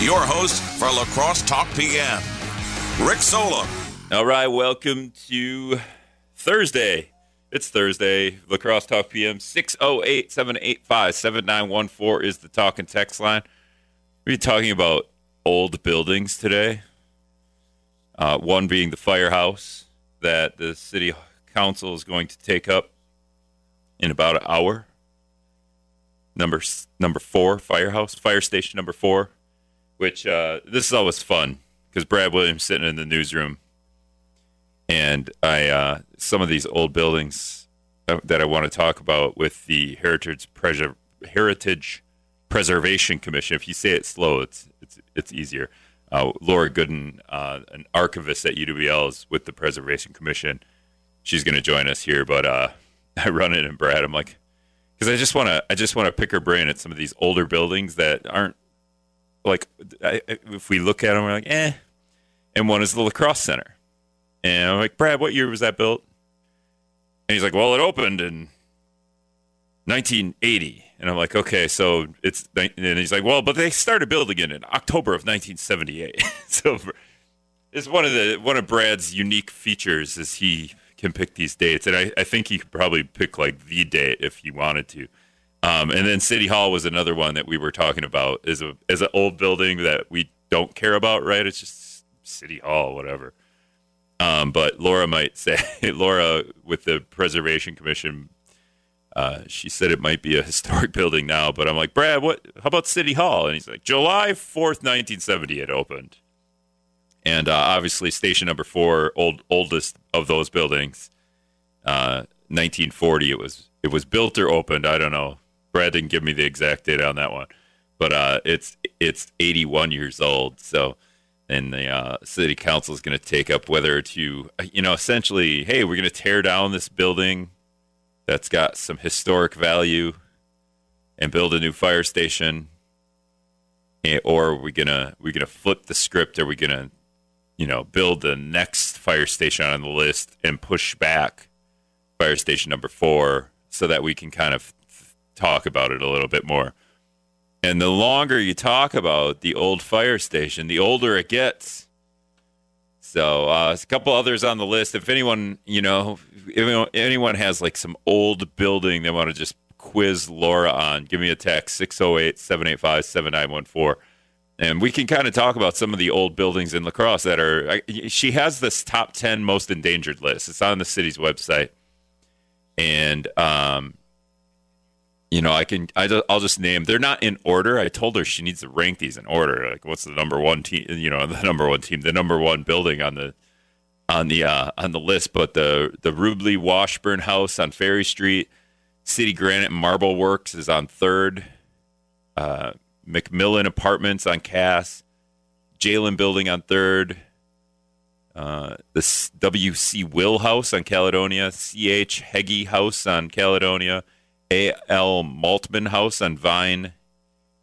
your host for La Crosse Talk PM, Rick Solem. All right, welcome to Thursday. It's Thursday. La Crosse Talk PM 608 785 7914 is the talk and text line. We're talking about old buildings today. Uh, one being the firehouse that the city council is going to take up in about an hour. Number number four, firehouse, fire station number four, which uh, this is always fun because Brad Williams sitting in the newsroom, and I uh, some of these old buildings uh, that I want to talk about with the Heritage Preser- Heritage Preservation Commission. If you say it slow, it's it's it's easier. Uh, Laura Godden, uh, an archivist at UWL, is with the Preservation Commission. She's going to join us here, but uh, I run it and Brad. I'm like, because I just want to, I just want to pick her brain at some of these older buildings that aren't like, if we look at them, we're like, eh. And one is the La Crosse center, and I'm like, Brad, what year was that built? And he's like, well, it opened in 1980. And I'm like, okay, so it's, and he's like, well, but they started building it in October of 1978. so it's one of the, one of Brad's unique features is he can pick these dates. And I, I think he could probably pick like the date if he wanted to. Um, and then City Hall was another one that we were talking about is a, as an old building that we don't care about, right? It's just City Hall, whatever. Um, but Laura might say, Laura with the Preservation Commission uh, she said it might be a historic building now, but I'm like, Brad, what? How about City Hall? And he's like, July 4th, 1970, it opened. And uh, obviously, station number four, old oldest of those buildings, uh, 1940. It was it was built or opened. I don't know. Brad didn't give me the exact date on that one, but uh, it's it's 81 years old. So, and the uh, city council is going to take up whether to, you know, essentially, hey, we're going to tear down this building that's got some historic value and build a new fire station or are we gonna we gonna flip the script are we gonna you know build the next fire station on the list and push back fire station number four so that we can kind of talk about it a little bit more and the longer you talk about the old fire station the older it gets so uh, a couple others on the list. If anyone, you know, if anyone has like some old building they want to just quiz Laura on, give me a text 608-785-7914. And we can kind of talk about some of the old buildings in La Crosse that are. She has this top ten most endangered list. It's on the city's website, and um, you know, I can I, will just name. They're not in order. I told her she needs to rank these in order. Like, what's the number one team? You know, the number one team, the number one building on the on the uh, on the list. But the the Rubley Washburn House on Ferry Street, City Granite Marble Works is on Third, uh, McMillan Apartments on Cass, Jalen Building on Third. Uh, the W.C. Will House on Caledonia, C.H. Heggie House on Caledonia, a.L. Maltman House on Vine,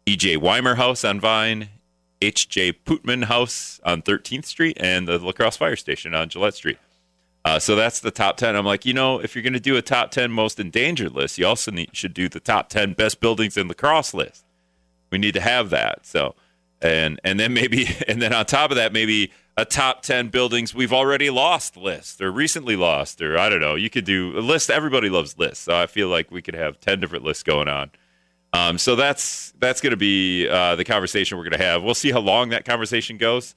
E.J. Weimer House on Vine, H.J. Putman House on 13th Street, and the La Crosse Fire Station on Gillette Street. Uh, so that's the top 10. I'm like, you know, if you're going to do a top 10 most endangered list, you also need, should do the top 10 best buildings in La Crosse list. We need to have that. So, and and then maybe, and then on top of that, maybe a top 10 buildings we've already lost list or recently lost or I don't know. You could do a list. Everybody loves lists. So I feel like we could have 10 different lists going on. Um, so that's that's going to be uh, the conversation we're going to have. We'll see how long that conversation goes,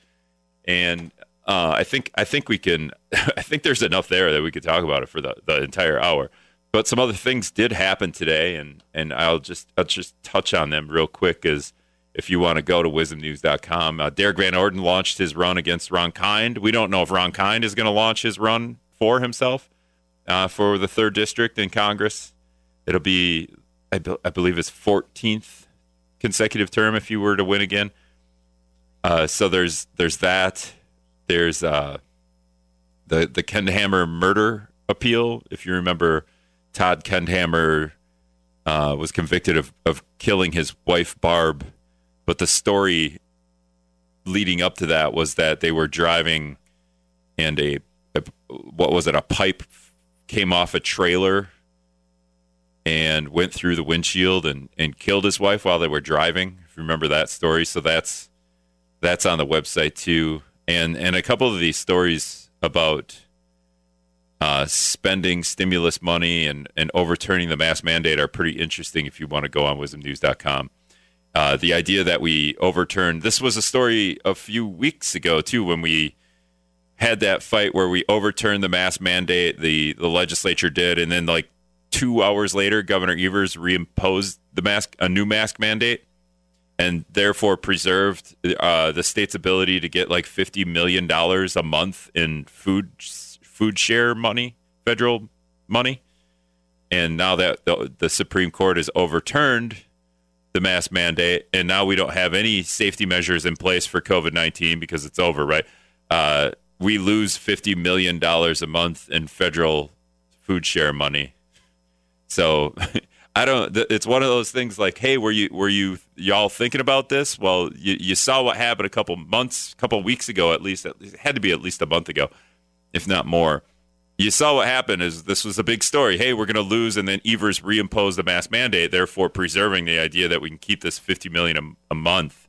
and uh, I think I think we can. I think there's enough there that we could talk about it for the, the entire hour. But some other things did happen today, and and I'll just I'll just touch on them real quick. Is if you want to go to WIZMnews.com. Uh, Derrick Van Orden launched his run against Ron Kind. We don't know if Ron Kind is going to launch his run for himself uh, for the third district in Congress. It'll be, I, be- I, believe, his 14th consecutive term if you were to win again. Uh, so there's there's that. There's uh, the the Kendhammer murder appeal. If you remember, Todd Kendhammer uh, was convicted of, of killing his wife Barb but the story leading up to that was that they were driving and a, a what was it a pipe came off a trailer and went through the windshield and, and killed his wife while they were driving. If you remember that story, so that's that's on the website too, and and a couple of these stories about uh, spending stimulus money and and overturning the mask mandate are pretty interesting. If you want to go on WIZMnews.com. Uh, the idea that we overturned. This was a story a few weeks ago too when we had that fight where we overturned the mask mandate the the legislature did. And then like two hours later governor evers reimposed the mask a new mask mandate and therefore preserved uh, the state's ability to get like 50 million dollars a month in food food share money federal money. And now that the, the supreme court has overturned the mask mandate, and now we don't have any safety measures in place for COVID 19 because it's over, right? Uh, we lose $50 million a month in federal food share money. So I don't, it's one of those things like, hey, were you, were you, y'all thinking about this? Well, you, you saw what happened a couple months, a couple weeks ago, at least, it had to be at least a month ago, if not more you saw what happened is this was a big story. Hey, we're going to lose, and then Evers reimposed the mask mandate, therefore preserving the idea that we can keep this 50 million a, a month.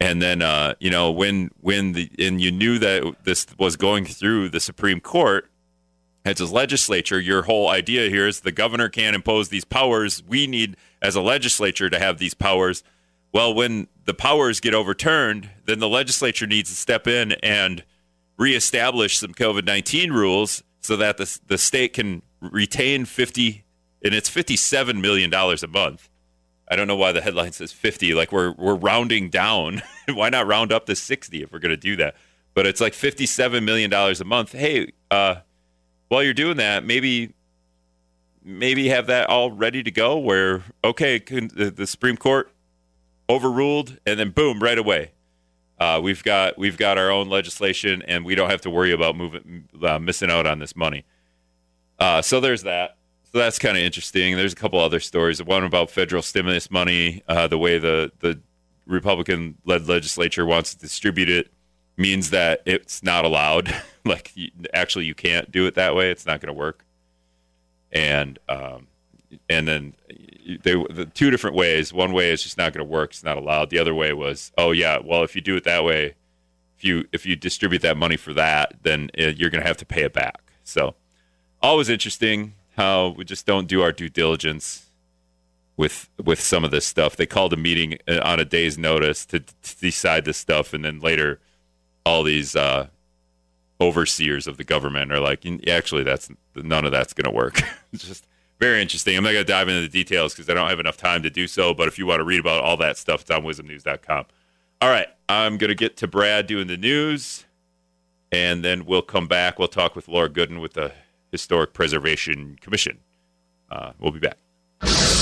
And then, uh, you know, when when the and you knew that this was going through the Supreme Court as a legislature, your whole idea here is the governor can't impose these powers. We need, as a legislature, to have these powers. Well, when the powers get overturned, then the legislature needs to step in and reestablish some COVID 19 rules so that the, the state can retain 50 and it's 57 million dollars a month. I don't know why the headline says 50 like we're we're rounding down. why not round up to 60 if we're going to do that? But it's like 57 million dollars a month. Hey, uh, while you're doing that, maybe maybe have that all ready to go where okay, the, the Supreme Court overruled and then boom right away uh, we've got we've got our own legislation, and we don't have to worry about moving uh, missing out on this money. Uh, so there's that. So that's kind of interesting. There's a couple other stories. One about federal stimulus money, uh, the way the the Republican-led legislature wants to distribute it means that it's not allowed. like you, actually, you can't do it that way. It's not going to work. And um, and then they the two different ways. One way is just not going to work; it's not allowed. The other way was, oh yeah, well if you do it that way, if you if you distribute that money for that, then it, you're going to have to pay it back. So always interesting how we just don't do our due diligence with with some of this stuff. They called a meeting uh, on a day's notice to, to decide this stuff, and then later all these uh, overseers of the government are like, actually, that's none of that's going to work. just very interesting. I'm not going to dive into the details because I don't have enough time to do so. But if you want to read about all that stuff, it's on WIZMnews.com. All right. I'm going to get to Brad doing the news, and then we'll come back. We'll talk with Laura Godden with the Historic Preservation Commission. Uh, we'll be back.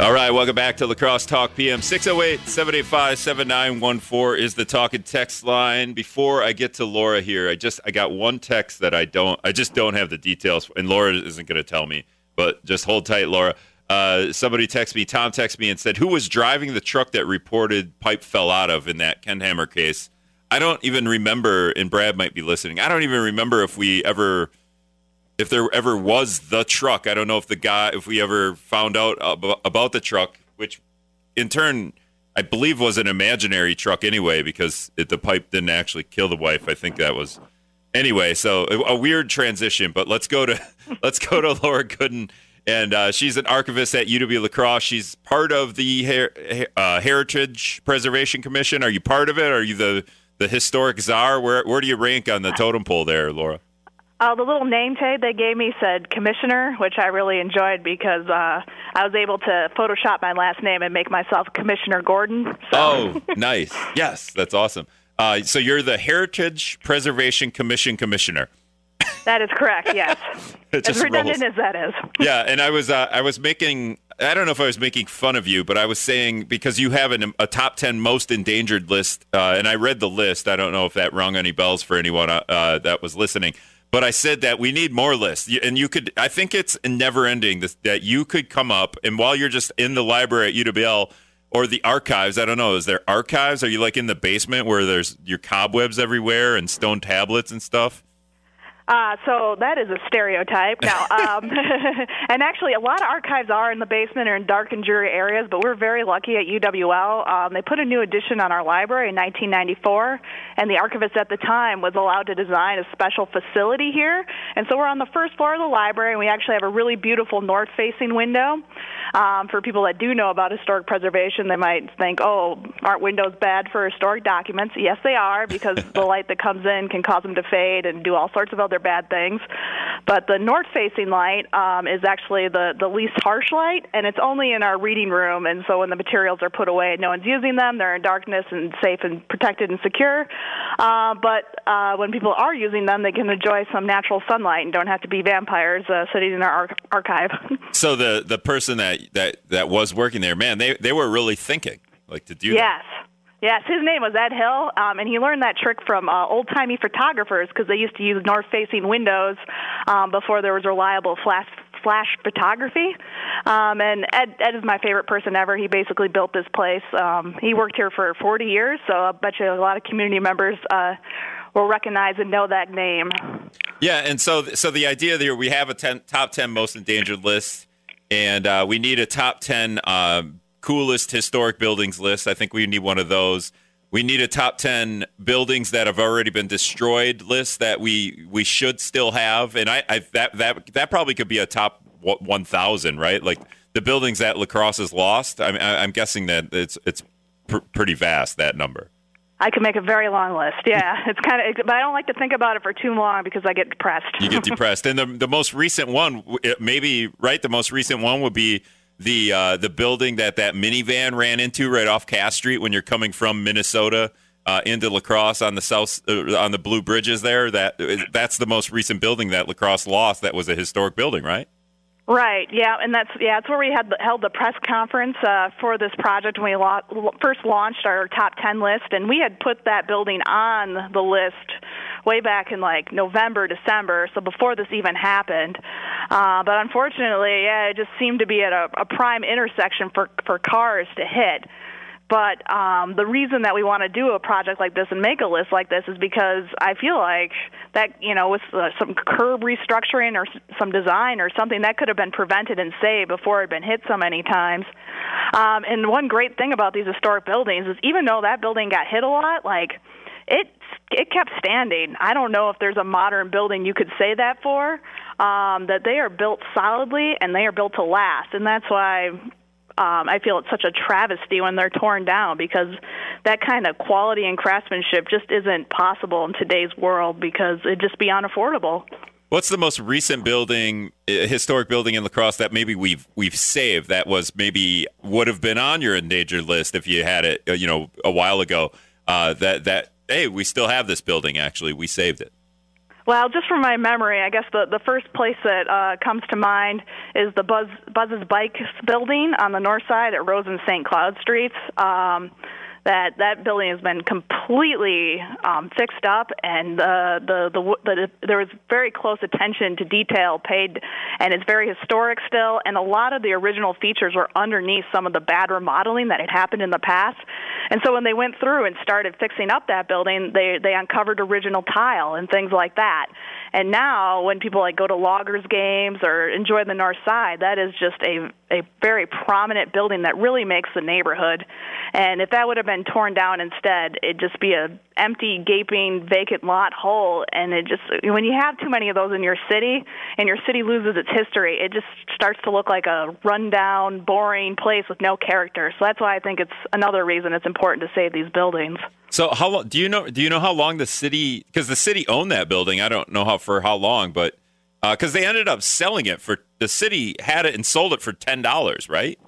All right, welcome back to La Crosse Talk PM. 608 785 7914 is the talk and text line. Before I get to Laura here, I just I got one text that I don't I just don't have the details and Laura isn't going to tell me, but just hold tight Laura. Uh, somebody texted me, Tom texted me and said, "Who was driving the truck that reported pipe fell out of in that Kendhammer case?" I don't even remember and Brad might be listening. I don't even remember if we ever if there ever was the truck. I don't know if the guy, if we ever found out about the truck, which in turn I believe was an imaginary truck anyway, because it, the pipe didn't actually kill the wife. I think that was anyway. So a, weird transition, but let's go to let's go to Laura Godden. And uh, she's an archivist at UW La Crosse. She's part of the Her- uh, Heritage Preservation Commission. Are you part of it? Are you the the historic czar? Where where do you rank on the totem pole there, Laura? Uh, the little name tag they gave me said commissioner, which I really enjoyed because uh, I was able to Photoshop my last name and make myself Commissioner Gordon. So. Oh, nice. Yes, that's awesome. Uh, so you're the Heritage Preservation Commission commissioner. That is correct. Yes, as redundant rolls. as that is. yeah, and I was uh, I was making I don't know if I was making fun of you, but I was saying because you have an, a top 10 most endangered list, uh, and I read the list. I don't know if that rung any bells for anyone uh, uh that was listening. But I said that we need more lists, and you could. I think it's never ending that you could come up, and while you're just in the library at UWL or the archives, I don't know. Is there archives? Are you like in the basement where there's your cobwebs everywhere and stone tablets and stuff? Uh, so that is a stereotype. Now, um, and actually, a lot of archives are in the basement or in dark and dreary areas, but we're very lucky at UWL. Um, they put a new addition on our library in 1994, and the archivist at the time was allowed to design a special facility here. And so we're on the first floor of the library, and we actually have a really beautiful north-facing window. Um, for people that do know about historic preservation, they might think, "Oh, aren't windows bad for historic documents?" Yes, they are, because the light that comes in can cause them to fade and do all sorts of other bad things. But the north-facing light um, is actually the the least harsh light, and it's only in our reading room. And so when the materials are put away, and no one's using them. They're in darkness and safe and protected and secure. Uh, but uh, when people are using them, they can enjoy some natural sunlight and don't have to be vampires uh, sitting in our ar- archive. so the the person that that that was working there, man, they they were really thinking like to do yes. that. Yes, his name was Ed Hill, um, and he learned that trick from uh, old timey photographers because they used to use north facing windows um, before there was reliable flash flash photography. Um, and Ed, Ed is my favorite person ever. He basically built this place. Um, he worked here for 40 years, so I bet you a lot of community members uh, will recognize and know that name. Yeah, and so so the idea there we have a ten, top 10 most endangered list, and uh, we need a top 10. Um, coolest historic buildings list. I think we need one of those. We need a top 10 buildings that have already been destroyed list that we we should still have. And I, I that that that probably could be a top 1000, right? Like the buildings that La Crosse has lost. I mean, I'm guessing that it's it's pr- pretty vast that number. I could make a very long list. Yeah, it's kind of, but I don't like to think about it for too long because I get depressed. you get depressed, and the the most recent one, maybe right, the most recent one would be the uh, the building that that minivan ran into right off Cass Street when you're coming from Minnesota uh, into La Crosse on the south uh, on the Blue Bridges there. That that's the most recent building that La Crosse lost. That was a historic building, right? Right. Yeah, and that's yeah, that's where we had held the press conference uh, for this project when we lo- first launched our top ten list, and we had put that building on the list way back in like November, December, so before this even happened. Uh, but unfortunately, yeah, it just seemed to be at a, a prime intersection for for cars to hit. But um, the reason that we want to do a project like this and make a list like this is because I feel like that, you know, with uh, some curb restructuring or some design or something that could have been prevented and saved before it had been hit so many times. Um, and one great thing about these historic buildings is even though that building got hit a lot, like it it kept standing. I don't know if there's a modern building you could say that for. Um, that they are built solidly and they are built to last, and that's why um, I feel it's such a travesty when they're torn down because that kind of quality and craftsmanship just isn't possible in today's world because it'd just be unaffordable. What's the most recent building, historic building in La Crosse that maybe we've we've saved that was maybe would have been on your endangered list if you had it, uh, you know, a while ago? Uh, that that hey, we still have this building. Actually, we saved it. Well, just from my memory, I guess the the first place that uh, comes to mind is the Buzz Buzz's Bikes building on the north side at Rose and St. Cloud Streets. Um, that that building has been completely um, fixed up, and uh, the, the the there was very close attention to detail paid, and it's very historic still. And a lot of the original features were underneath some of the bad remodeling that had happened in the past. And so when they went through and started fixing up that building, they they uncovered original tile and things like that. And now when people like go to loggers games or enjoy the north side, that is just a a very prominent building that really makes the neighborhood. And if that would have been torn down instead, it'd just be a empty, gaping, vacant lot hole. And it just when you have too many of those in your city, and your city loses its history, it just starts to look like a rundown, boring place with no character. So that's why I think it's another reason it's important to save these buildings. So how long do you know? Do you know how long the city? Because the city owned that building. I don't know how for how long, but because uh, they ended up selling it for the city had it and sold it for ten dollars, right?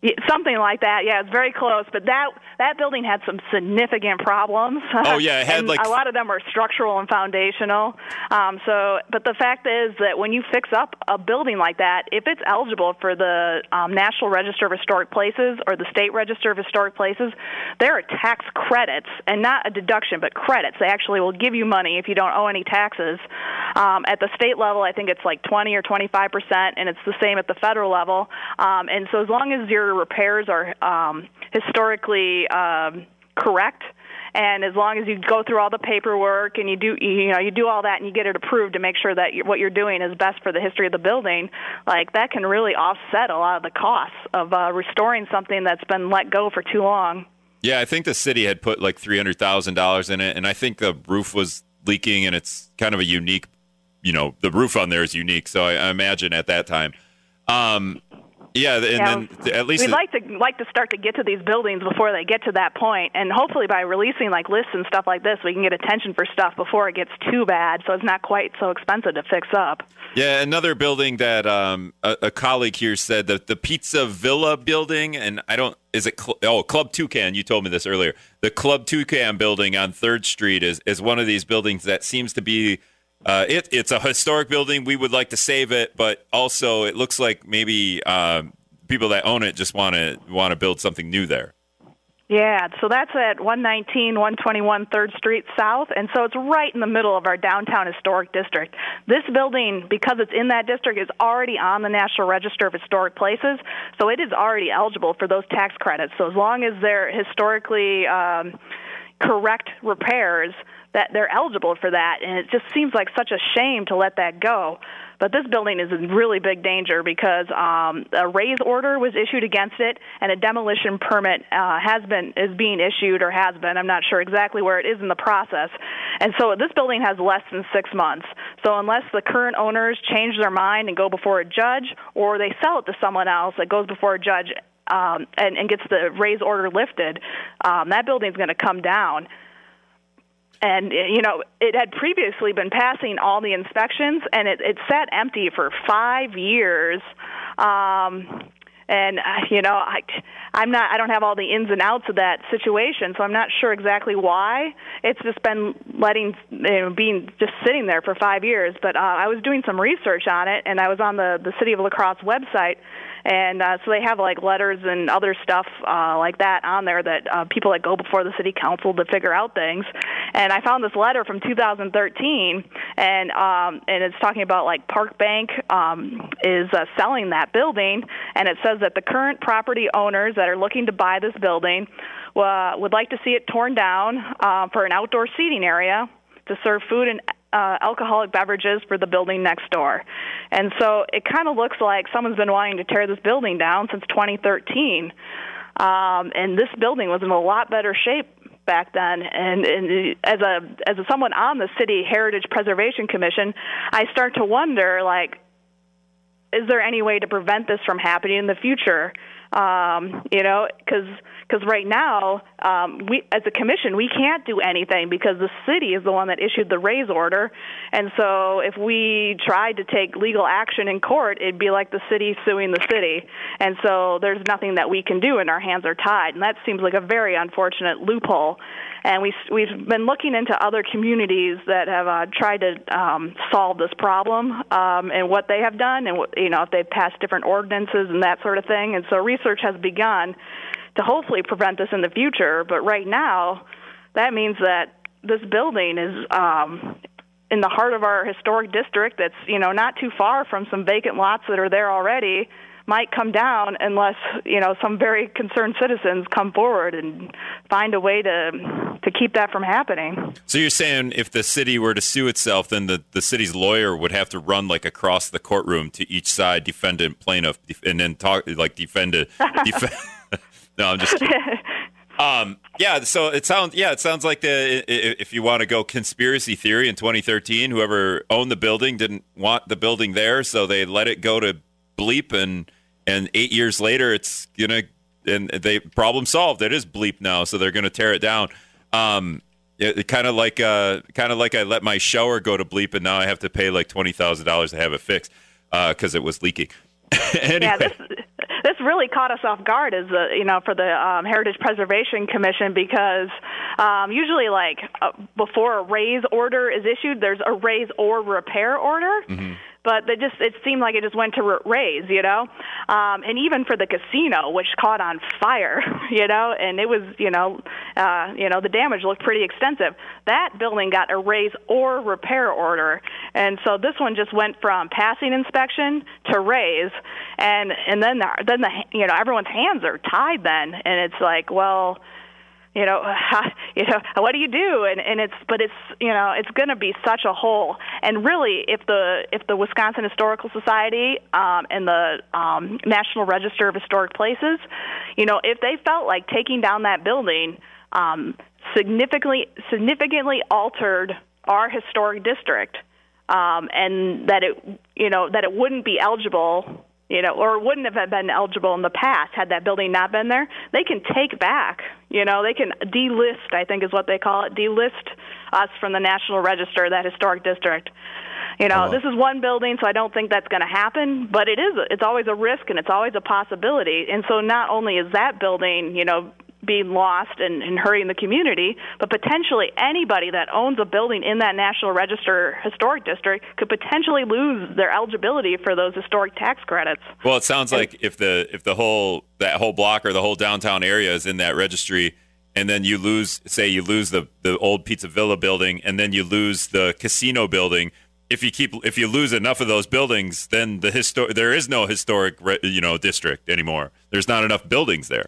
Yeah, something like that. Yeah, it's very close. But that that building had some significant problems. Oh yeah, it had like a lot of them are structural and foundational. Um, so, but the fact is that when you fix up a building like that, if it's eligible for the um, National Register of Historic Places or the State Register of Historic Places, there are tax credits and not a deduction, but credits. They actually will give you money if you don't owe any taxes. Um, at the state level, I think it's like 20 or 25 percent, and it's the same at the federal level. Um, and so, as long as you're repairs are um, historically um, correct And as long as you go through all the paperwork and you do, you know, you do all that and you get it approved to make sure that what you're doing is best for the history of the building, like that can really offset a lot of the costs of uh, restoring something that's been let go for too long. Yeah, I think the city had put like three hundred thousand dollars in it, and I think the roof was leaking, and it's kind of a unique, you know, the roof on there is unique. So I, I imagine at that time. Um, yeah, and yeah, then at least we'd like to like to start to get to these buildings before they get to that point, and hopefully by releasing like lists and stuff like this, we can get attention for stuff before it gets too bad, so it's not quite so expensive to fix up. Yeah, another building that um, a, a, colleague here said that the Pizza Villa building, and I don't is it cl- oh Club Toucan? You told me this earlier. The Club Toucan building on Third Street is is one of these buildings that seems to be uh, it, it's a historic building. We would like to save it, but also it looks like maybe um, people that own it just want to want to build something new there. Yeah, so that's at 119, 121 3rd Street South, and so it's right in the middle of our downtown historic district. This building, because it's in that district, is already on the National Register of Historic Places, so it is already eligible for those tax credits. So as long as they're historically um, correct repairs, that they're eligible for that, and it just seems like such a shame to let that go. But this building is in really big danger because um, a raze order was issued against it, and a demolition permit uh, has been is being issued or has been. I'm not sure exactly where it is in the process. And so this building has less than six months. So unless the current owners change their mind and go before a judge, or they sell it to someone else that goes before a judge um, and, and gets the raze order lifted, um, that building's going to come down and you know it had previously been passing all the inspections and it, it sat empty for five years. Um and uh, you know i i'm not i don't have all the ins and outs of that situation so i'm not sure exactly why. It's just been letting you know being just sitting there for five years. But uh, i was doing some research on it and i was on the the city of la crosse website and uh, so they have like letters and other stuff uh, like that on there that uh, people that go before the city council to figure out things. And I found this letter from 2013, and um, and it's talking about like Park Bank um, is uh, selling that building, and it says that the current property owners that are looking to buy this building uh, would like to see it torn down uh, for an outdoor seating area to serve food and uh, alcoholic beverages for the building next door. And so it kind of looks like someone's been wanting to tear this building down since 2013. Um, and this building was in a lot better shape back then and, and as a as a someone on the city heritage preservation commission i start to wonder like is there any way to prevent this from happening in the future um, you know, because because right now um, we as a commission we can't do anything because the city is the one that issued the raze order, and so if we tried to take legal action in court, it'd be like the city suing the city, and so there's nothing that we can do, and our hands are tied, and that seems like a very unfortunate loophole. And we we've been looking into other communities that have uh, tried to um, solve this problem um, and what they have done, and you know if they've passed different ordinances and that sort of thing. And so research has begun to hopefully prevent this in the future. But right now, that means that this building is um, in the heart of our historic district. That's you know not too far from some vacant lots that are there already might come down unless you know some very concerned citizens come forward and find a way to to keep that from happening. So you're saying if the city were to sue itself, then the, the city's lawyer would have to run like across the courtroom to each side, defendant, plaintiff, and then talk like defend it. Def- no, I'm just. Um, yeah, so it sounds yeah, it sounds like the if you want to go conspiracy theory in 2013, whoever owned the building didn't want the building there, so they let it go to bleep and and eight years later, it's gonna and they problem solved. It is bleep now, so they're gonna tear it down. Um, it, kind of like uh, kind of like I let my shower go to bleep, and now I have to pay like twenty thousand dollars to have it fixed because uh, it was leaking. anyway. Yeah, this this really caught us off guard as a, you know for the um, Heritage Preservation Commission because um, usually like uh, before a raze order is issued, there's a raze or repair order. Mm-hmm but they just it seemed like it just went to raze, you know, um, and even for the casino, which caught on fire, you know, and it was, you know, uh, you know, the damage looked pretty extensive. That building got a raze or repair order, and so this one just went from passing inspection to raze, and and then the, then the you know everyone's hands are tied then, and it's like, well you know, you know, what do you do? And and it's but it's you know it's going to be such a hole. And really, if the if the Wisconsin Historical Society um, and the um, National Register of Historic Places, you know, if they felt like taking down that building um, significantly significantly altered our historic district, um, and that it you know that it wouldn't be eligible you know, or wouldn't have been eligible in the past had that building not been there, they can take back, you know, they can delist, I think is what they call it, delist us from the National Register, that historic district. You know, oh. this is one building, so I don't think that's going to happen, but it is, it's always a risk and it's always a possibility. And so not only is that building, you know, being lost and, and hurting the community, but potentially anybody that owns a building in that National Register historic district could potentially lose their eligibility for those historic tax credits. Well, it sounds and, like if the if the whole that whole block or the whole downtown area is in that registry and then you lose say you lose the the old Pizza Villa building and then you lose the casino building if you keep if you lose enough of those buildings then the histor- there is no historic you know district anymore there's not enough buildings there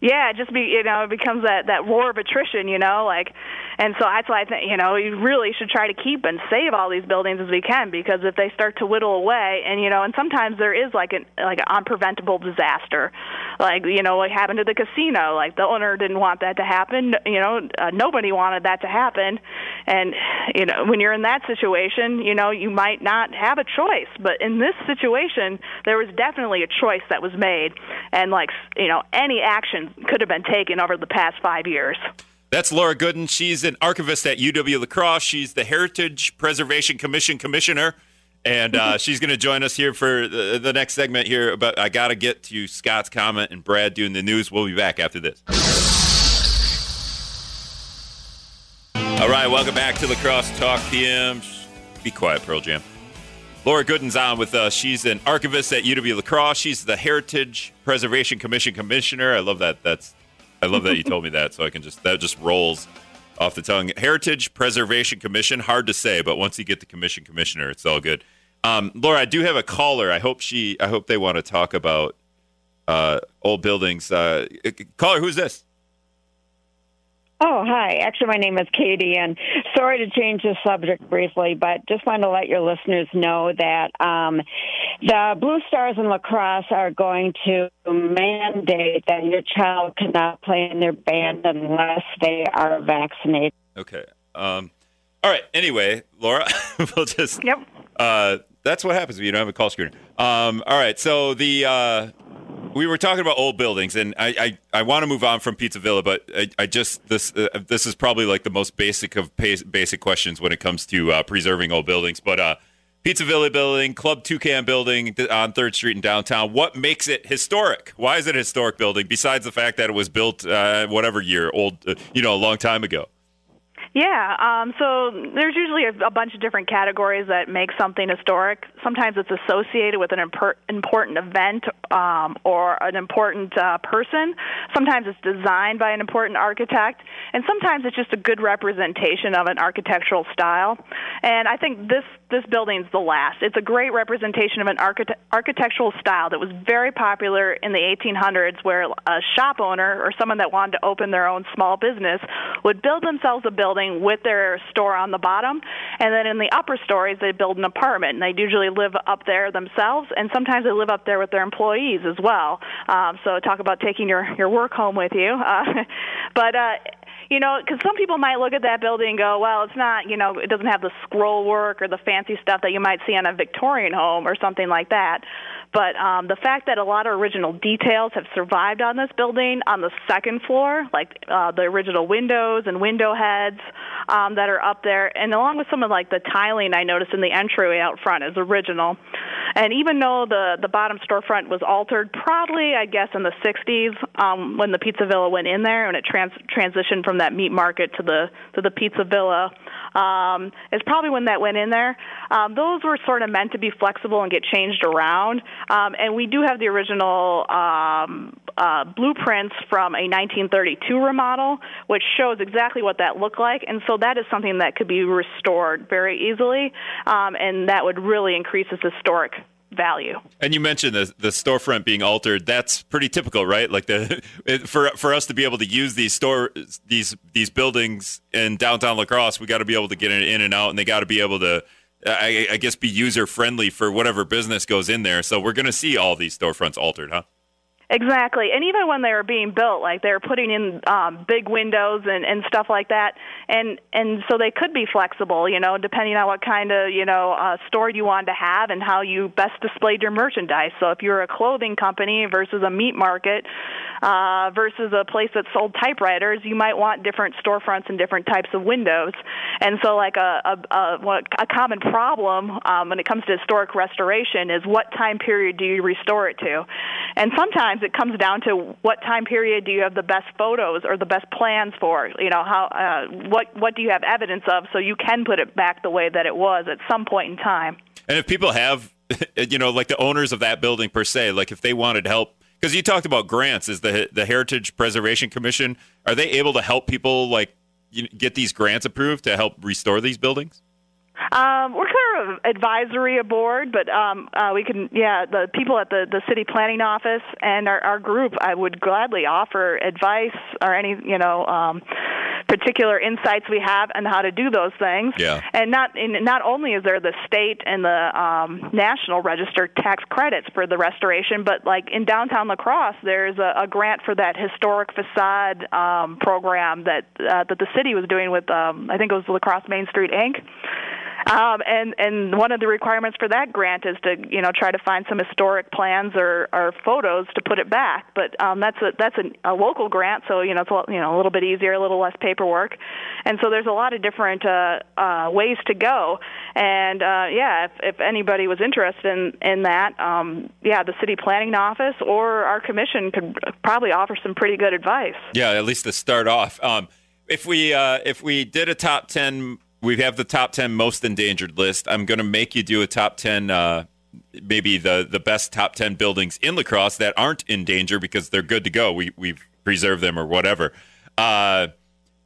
yeah, it just be you know it becomes that that war of attrition, you know, like, and so that's why I think you know we really should try to keep and save all these buildings as we can because if they start to whittle away, and you know, and sometimes there is like an like an unpreventable disaster, like you know what happened to the casino, like the owner didn't want that to happen, you know, uh, nobody wanted that to happen, and you know when you're in that situation, you know you might not have a choice, but in this situation there was definitely a choice that was made, and like you know any action could have been taken over the past five years. That's Laura Godden. She's an archivist at UW La Crosse. She's the Heritage Preservation Commission commissioner, and uh, she's going to join us here for the, the next segment here. But I got to get to Scott's comment and Brad doing the news. We'll be back after this. All right, welcome back to La Crosse Talk PM. Be quiet, Pearl Jam. Laura Godden's on with us. She's an archivist at UW La Crosse. She's the Heritage Preservation Commission commissioner. I love that. That's I love that you told me that, so I can just that just rolls off the tongue. Heritage Preservation Commission, hard to say, but once you get the commission commissioner, it's all good. Um, Laura, I do have a caller. I hope she. I hope they want to talk about uh, old buildings. Uh, caller, who's this? Oh, hi. Actually, my name is Katie, and sorry to change the subject briefly, but just want to let your listeners know that um, the Blue Stars in La Crosse are going to mandate that your child cannot play in their band unless they are vaccinated. Okay. Um, all right. Anyway, Laura, we'll just. Yep. Uh, that's what happens when you don't have a call screener. Um, all right. So the. Uh, we were talking about old buildings, and I, I, I want to move on from Pizza Villa, but I, I just this uh, this is probably like the most basic of basic questions when it comes to uh, preserving old buildings. But uh, Pizza Villa building, Club Toucan building on Third Street in downtown. What makes it historic? Why is it a historic building? Besides the fact that it was built uh, whatever year, old, uh, you know, a long time ago. Yeah, um, so there's usually a, a bunch of different categories that make something historic. Sometimes it's associated with an impor- important event um, or an important uh, person. Sometimes it's designed by an important architect, and sometimes it's just a good representation of an architectural style. And I think this this building's the last. It's a great representation of an archite- architectural style that was very popular in the 1800s, where a shop owner or someone that wanted to open their own small business would build themselves a building with their store on the bottom, and then in the upper stories they build an apartment. And they usually live up there themselves, and sometimes they live up there with their employees as well. Um, so talk about taking your your work home with you. Uh, but uh, you know, because some people might look at that building and go, well, it's not, you know, it doesn't have the scroll work or the fancy stuff that you might see on a Victorian home or something like that. But um, the fact that a lot of original details have survived on this building on the second floor, like uh, the original windows and window heads um, that are up there, and along with some of like the tiling I noticed in the entryway out front is original. And even though the the bottom storefront was altered, probably I guess in the 60s um, when the Pizza Villa went in there and it trans- transitioned from that meat market to the to the Pizza Villa, um, is probably when that went in there. Um, those were sort of meant to be flexible and get changed around. Um, and we do have the original um, uh, blueprints from a 1932 remodel, which shows exactly what that looked like. And so that is something that could be restored very easily, um, and that would really increase its historic value. And you mentioned the the storefront being altered. That's pretty typical, right? Like the for for us to be able to use these store these these buildings in downtown La Crosse, we got to be able to get in and out, and they got to be able to. I, I guess be user friendly for whatever business goes in there. So we're going to see all these storefronts altered, huh? Exactly, and even when they were being built, like they were putting in um, big windows and, and stuff like that, and and so they could be flexible, you know, depending on what kind of you know uh, store you wanted to have and how you best displayed your merchandise. So if you're a clothing company versus a meat market uh, versus a place that sold typewriters, you might want different storefronts and different types of windows. And so, like a a, a, a common problem um, when it comes to historic restoration is what time period do you restore it to, and sometimes sometimes it comes down to what time period do you have the best photos or the best plans for? You know, how uh, what what do you have evidence of so you can put it back the way that it was at some point in time. And if people have, you know, like the owners of that building per se, like if they wanted help. Because you talked about grants, is the the Heritage Preservation Commission are they able to help people like you know, get these grants approved to help restore these buildings? Um, we're kind of advisory board, but um, uh, we can, yeah, the people at the, the city planning office and our, our group, I would gladly offer advice or any, you know, um, particular insights we have on how to do those things. Yeah. And not in, not only is there the state and the um, national registered tax credits for the restoration, but like in downtown La Crosse, there's a, a grant for that historic facade um, program that uh, that the city was doing with, um, I think it was La Crosse Main Street Inc. Um, and and one of the requirements for that grant is to you know try to find some historic plans or, or photos to put it back. But um, that's a that's a, a local grant, so you know it's a, you know a little bit easier, a little less paperwork, and so there's a lot of different uh, uh, ways to go. And uh, yeah, if, if anybody was interested in in that, um, yeah, the city planning office or our commission could probably offer some pretty good advice. Yeah, at least to start off. Um, if we uh, if we did a top ten we have the top 10 most endangered list. I'm going to make you do a top 10, uh, maybe the, the best top 10 buildings in La Crosse that aren't in danger because they're good to go. We, we've preserved them or whatever. Uh,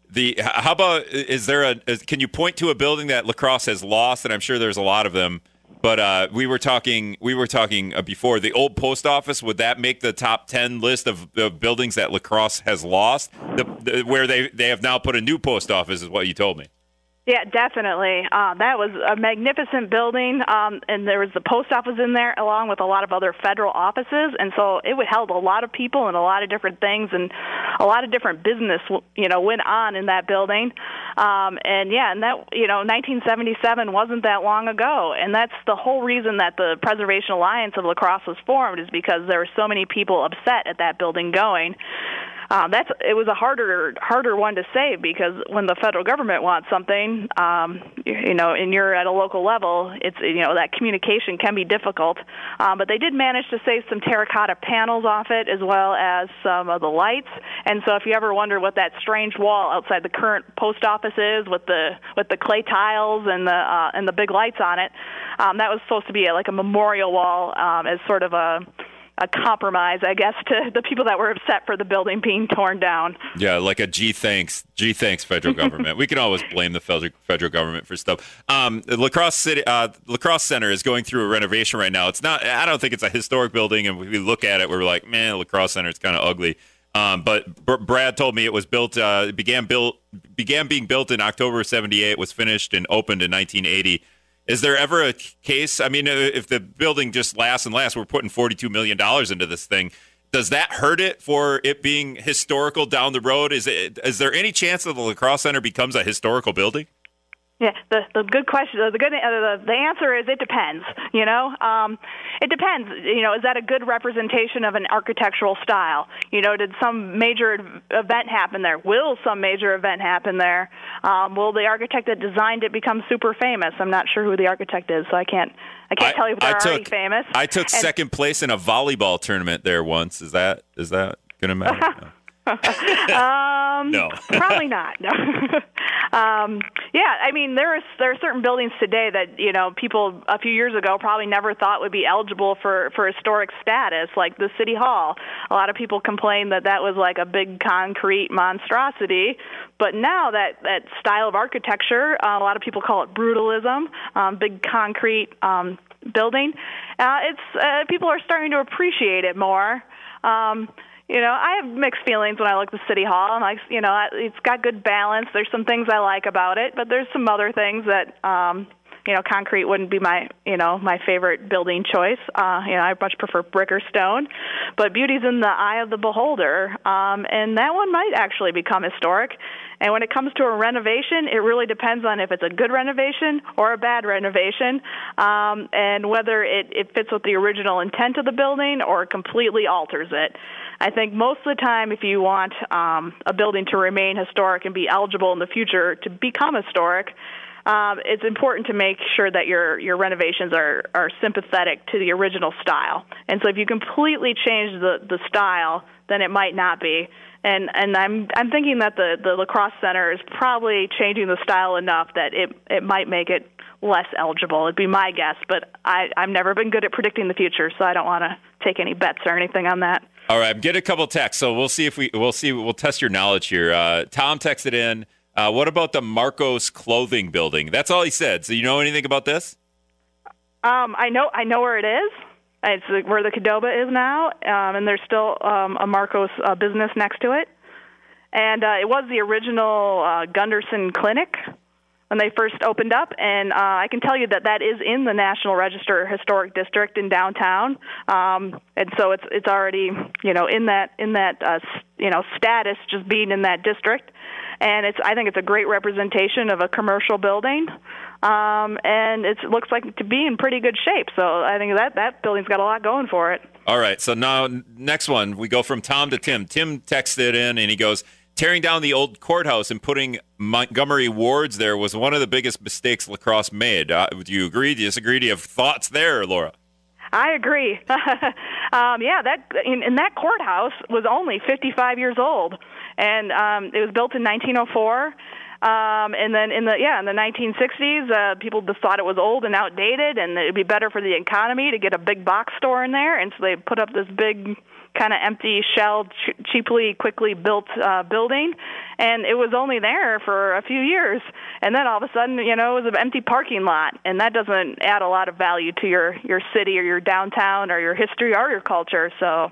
the how about is there a can you point to a building that La Crosse has lost and I'm sure there's a lot of them but uh, we were talking we were talking uh, before the old post office would that make the top 10 list of, of buildings that La Crosse has lost the, the, where they they have now put a new post office is what you told me yeah, definitely. Uh, that was a magnificent building, um, and there was the post office in there, along with a lot of other federal offices, and so it held a lot of people and a lot of different things, and a lot of different business, you know, went on in that building. Um, and yeah, and that you know, 1977 wasn't that long ago, and that's the whole reason that the Preservation Alliance of La Crosse was formed, is because there were so many people upset at that building going um, that's it was a harder harder one to save because when the federal government wants something, um, you, you know, and you're at a local level, it's you know that communication can be difficult. Um, but they did manage to save some terracotta panels off it as well as some of the lights. And so if you ever wonder what that strange wall outside the current post office is with the with the clay tiles and the uh, and the big lights on it, um, that was supposed to be a, like a memorial wall um, as sort of a a compromise, I guess, to the people that were upset for the building being torn down. Yeah, like a G thanks, G thanks, federal government. we can always blame the federal government for stuff. Um, La Crosse City, uh, La Crosse Center is going through a renovation right now. It's not. I don't think it's a historic building, and we look at it, we're like, man, La Crosse Center, is kind of ugly. Um, but Br- Brad told me it was built, uh, began built, began being built in October '78, was finished and opened in 1980. Is there ever a case? I mean, uh, if the building just lasts and lasts, we're putting $42 million into this thing. Does that hurt it for it being historical down the road? Is it? Is there any chance that the La Crosse Center becomes a historical building? Yeah, the the good question. The good uh, the, the answer is it depends. You know, um, it depends. You know, is that a good representation of an architectural style? You know, did some major event happen there? Will some major event happen there? Um, will the architect that designed it become super famous? I'm not sure who the architect is, so I can't I can't I, tell you if they're I already famous. I took and, second place in a volleyball tournament there once. Is that is that gonna matter? um, no, probably not. No. um, yeah, I mean there are there are certain buildings today that you know people a few years ago probably never thought would be eligible for for historic status, like the city hall. A lot of people complained that that was like a big concrete monstrosity, but now that that style of architecture, uh, a lot of people call it brutalism, um, big concrete. Um, building, uh, it's uh, people are starting to appreciate it more. Um, you know, I have mixed feelings when I look at city hall, and like, you know, it's got good balance. There's some things I like about it, but there's some other things that um, you know, concrete wouldn't be my, you know, my favorite building choice. Uh, you know, I much prefer brick or stone, but beauty's in the eye of the beholder, um, and that one might actually become historic. And when it comes to a renovation, it really depends on if it's a good renovation or a bad renovation, um, and whether it, it fits with the original intent of the building or completely alters it. I think most of the time, if you want um, a building to remain historic and be eligible in the future to become historic, um, it's important to make sure that your your renovations are are sympathetic to the original style. And so, if you completely change the the style, then it might not be. And and I'm I'm thinking that the the La Crosse center is probably changing the style enough that it it might make it less eligible. It'd be my guess, but I I've never been good at predicting the future, so I don't want to take any bets or anything on that. All right, I'm a couple texts, so we'll see if we we'll see we'll test your knowledge here. Uh, Tom texted in. Uh, what about the Marcos Clothing Building? That's all he said. So you know anything about this? Um, I know I know where it is. It's where the Cadoba is now, um, and there's still um, a Marcos uh, business next to it. And uh, it was the original uh, Gundersen Clinic when they first opened up, and uh, I can tell you that that is in the National Register Historic District in downtown, um, and so it's it's already you know in that in that uh, you know status just being in that district and it's I think it's a great representation of a commercial building, um, and it looks like to be in pretty good shape. So I think that that building's got a lot going for it. All right, so now next one we go from Tom to Tim. Tim texted in and he goes. Tearing down the old courthouse and putting Montgomery wards there was one of the biggest mistakes La Crosse made. Uh, do you agree? Do you disagree? Do you have thoughts there, Laura? I agree. um, yeah, that in, in that courthouse was only 55 years old and um, it was built in 1904. Um, and then in the yeah in the 1960s, uh, people just thought it was old and outdated, and it'd be better for the economy to get a big box store in there, and so they put up this big kind of empty shell, ch- cheaply, quickly built uh, building, and it was only there for a few years, and then all of a sudden, you know, it was an empty parking lot, and that doesn't add a lot of value to your your city or your downtown or your history or your culture. So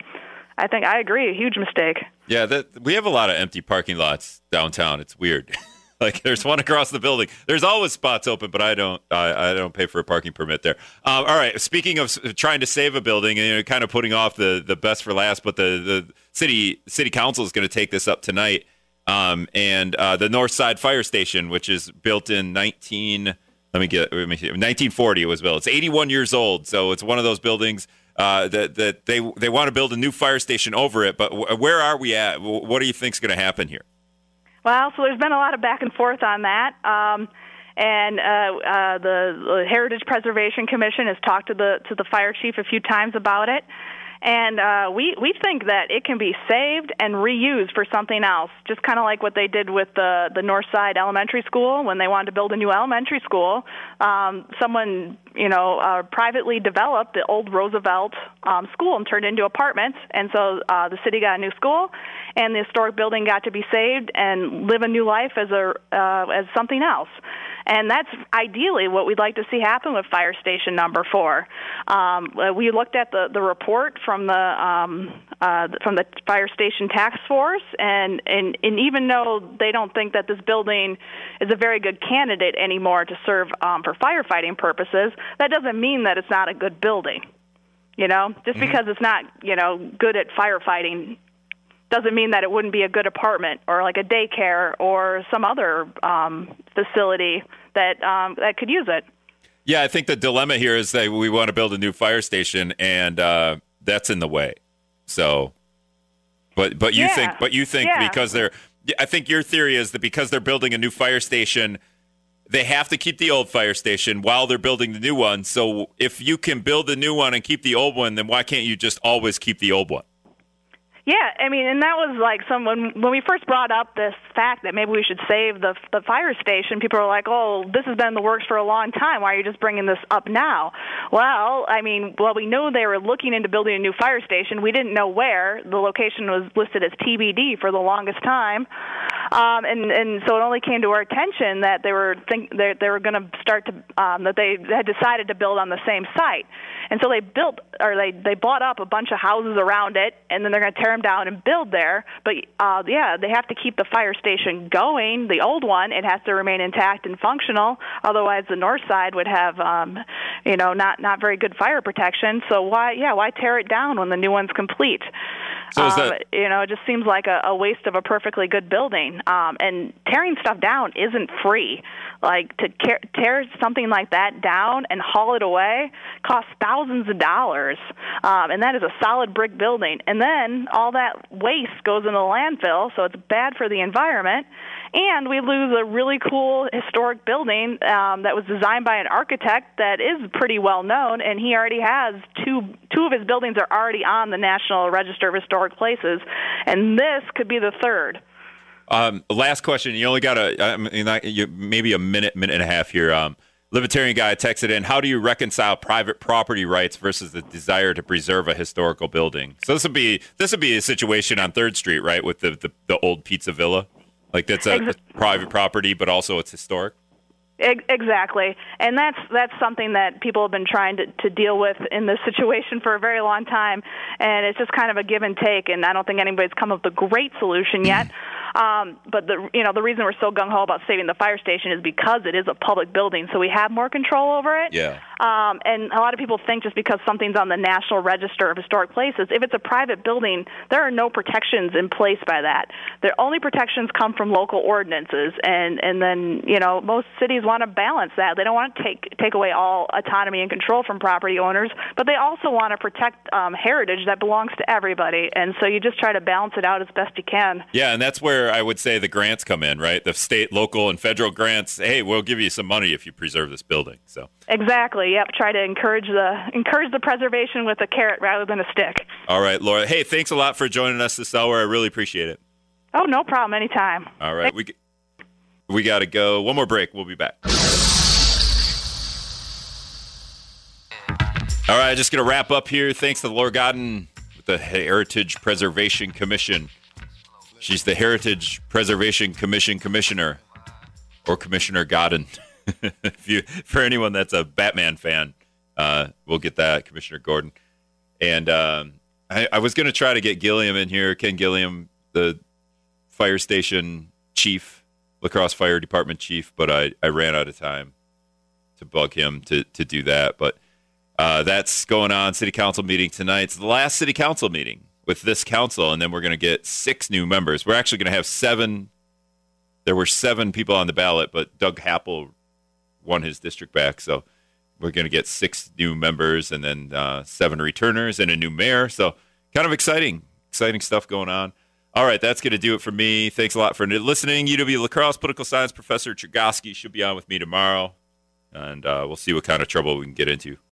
I think I agree. A huge mistake. Yeah, that, we have a lot of empty parking lots downtown. It's weird. like there's one across the building. There's always spots open, but I don't. I, I don't pay for a parking permit there. Um, all right. Speaking of trying to save a building and you know, kind of putting off the the best for last, but the the city city council is going to take this up tonight. Um, and uh, the North Side Fire Station, which is built in 19. Let me get. Let me, 1940 it was built. It's 81 years old, so it's one of those buildings uh, that that they they want to build a new fire station over it. But w- where are we at? What do you think is going to happen here? Well, so there's been a lot of back and forth on that. Um, and uh, uh, the, the Heritage Preservation Commission has talked to the to the fire chief a few times about it and uh, we we think that it can be saved and reused for something else, just kind of like what they did with the the North Side Elementary School when they wanted to build a new elementary school. Um, someone you know uh, privately developed the old Roosevelt um, school and turned it into apartments, and so uh, the city got a new school, and the historic building got to be saved and live a new life as a uh, as something else. And that's ideally what we'd like to see happen with Fire Station Number Four. Um, we looked at the, the report from the um, uh, from the Fire Station Task Force, and, and and even though they don't think that this building is a very good candidate anymore to serve um, for firefighting purposes, that doesn't mean that it's not a good building. You know, just mm-hmm. because it's not you know good at firefighting doesn't mean that it wouldn't be a good apartment or like a daycare or some other um, facility that um, that could use it. Yeah, I think the dilemma here is that we want to build a new fire station, and uh, that's in the way. So, but but you yeah. think but you think yeah. because they're I think your theory is that because they're building a new fire station, they have to keep the old fire station while they're building the new one. So if you can build the new one and keep the old one, then why can't you just always keep the old one? Yeah, I mean, and that was like someone when we first brought up this fact that maybe we should save the the fire station. People were like, "Oh, this has been in the works for a long time. Why are you just bringing this up now?" Well, I mean, well, we know they were looking into building a new fire station. We didn't know where. The location was listed as TBD for the longest time. Um, and and so it only came to our attention that they were think they they were going to start to um, that they had decided to build on the same site, and so they built or they they bought up a bunch of houses around it, and then they're going to tear them down and build there. But uh, yeah, they have to keep the fire station going, the old one. It has to remain intact and functional. Otherwise, the north side would have um, you know not not very good fire protection. So why yeah why tear it down when the new one's complete? So um, that- you know, it just seems like a, a waste of a perfectly good building. Um, and tearing stuff down isn't free. Like to tear, tear something like that down and haul it away costs thousands of dollars, um, and that is a solid brick building. And then all that waste goes in the landfill, so it's bad for the environment. And we lose a really cool historic building um, that was designed by an architect that is pretty well known, and he already has two two of his buildings are already on the National Register of Historic Places, and this could be the third. Um, last question. You only got a, I mean, you, maybe a minute, minute and a half here. Um, Libertarian guy texted in. How do you reconcile private property rights versus the desire to preserve a historical building? So this would be this would be a situation on Third Street, right, with the the, the old Pizza Villa. Like that's a, Exa- private property, but also it's historic. Ex- Exactly, and that's that's something that people have been trying to, to deal with in this situation for a very long time, and it's just kind of a give and take. And I don't think anybody's come up with a great solution yet. Um, but the you know the reason we're so gung ho about saving the fire station is because it is a public building, so we have more control over it. Yeah. Um, and a lot of people think just because something's on the National Register of Historic Places, if it's a private building, there are no protections in place by that. The only protections come from local ordinances, and and then you know most cities want to balance that. They don't want to take take away all autonomy and control from property owners, but they also want to protect um, heritage that belongs to everybody. And so you just try to balance it out as best you can. Yeah, and that's where I would say the grants come in, right? The state, local, and federal grants. Hey, we'll give you some money if you preserve this building. So, Exactly. Yep. Try to encourage the encourage the preservation with a carrot rather than a stick. all right, Laura. Hey, thanks a lot for joining us this hour. I really appreciate it. Oh, no problem. Anytime. All right, we we got to go. One more break. We'll be back. All right, just going to wrap up here. Thanks to Laura Godden with the Heritage Preservation Commission. She's the Heritage Preservation Commission commissioner, or Commissioner Godden. if you, for anyone that's a Batman fan, uh, we'll get that Commissioner Gordon. And um, I, I was going to try to get Gilliam in here, Ken Gilliam, the fire station chief, La Crosse fire department chief, but I, I ran out of time to bug him to, to do that. But uh, that's going on. City council meeting tonight. It's the last city council meeting with this council, and then we're going to get six new members. We're actually going to have seven. There were seven people on the ballot, but Doug Happel won his district back, so we're going to get six new members and then uh, seven returners and a new mayor. So kind of exciting, exciting stuff going on. All right, that's going to do it for me. Thanks a lot for listening. UW La Crosse political science professor Chergosky should be on with me tomorrow, and uh, we'll see what kind of trouble we can get into.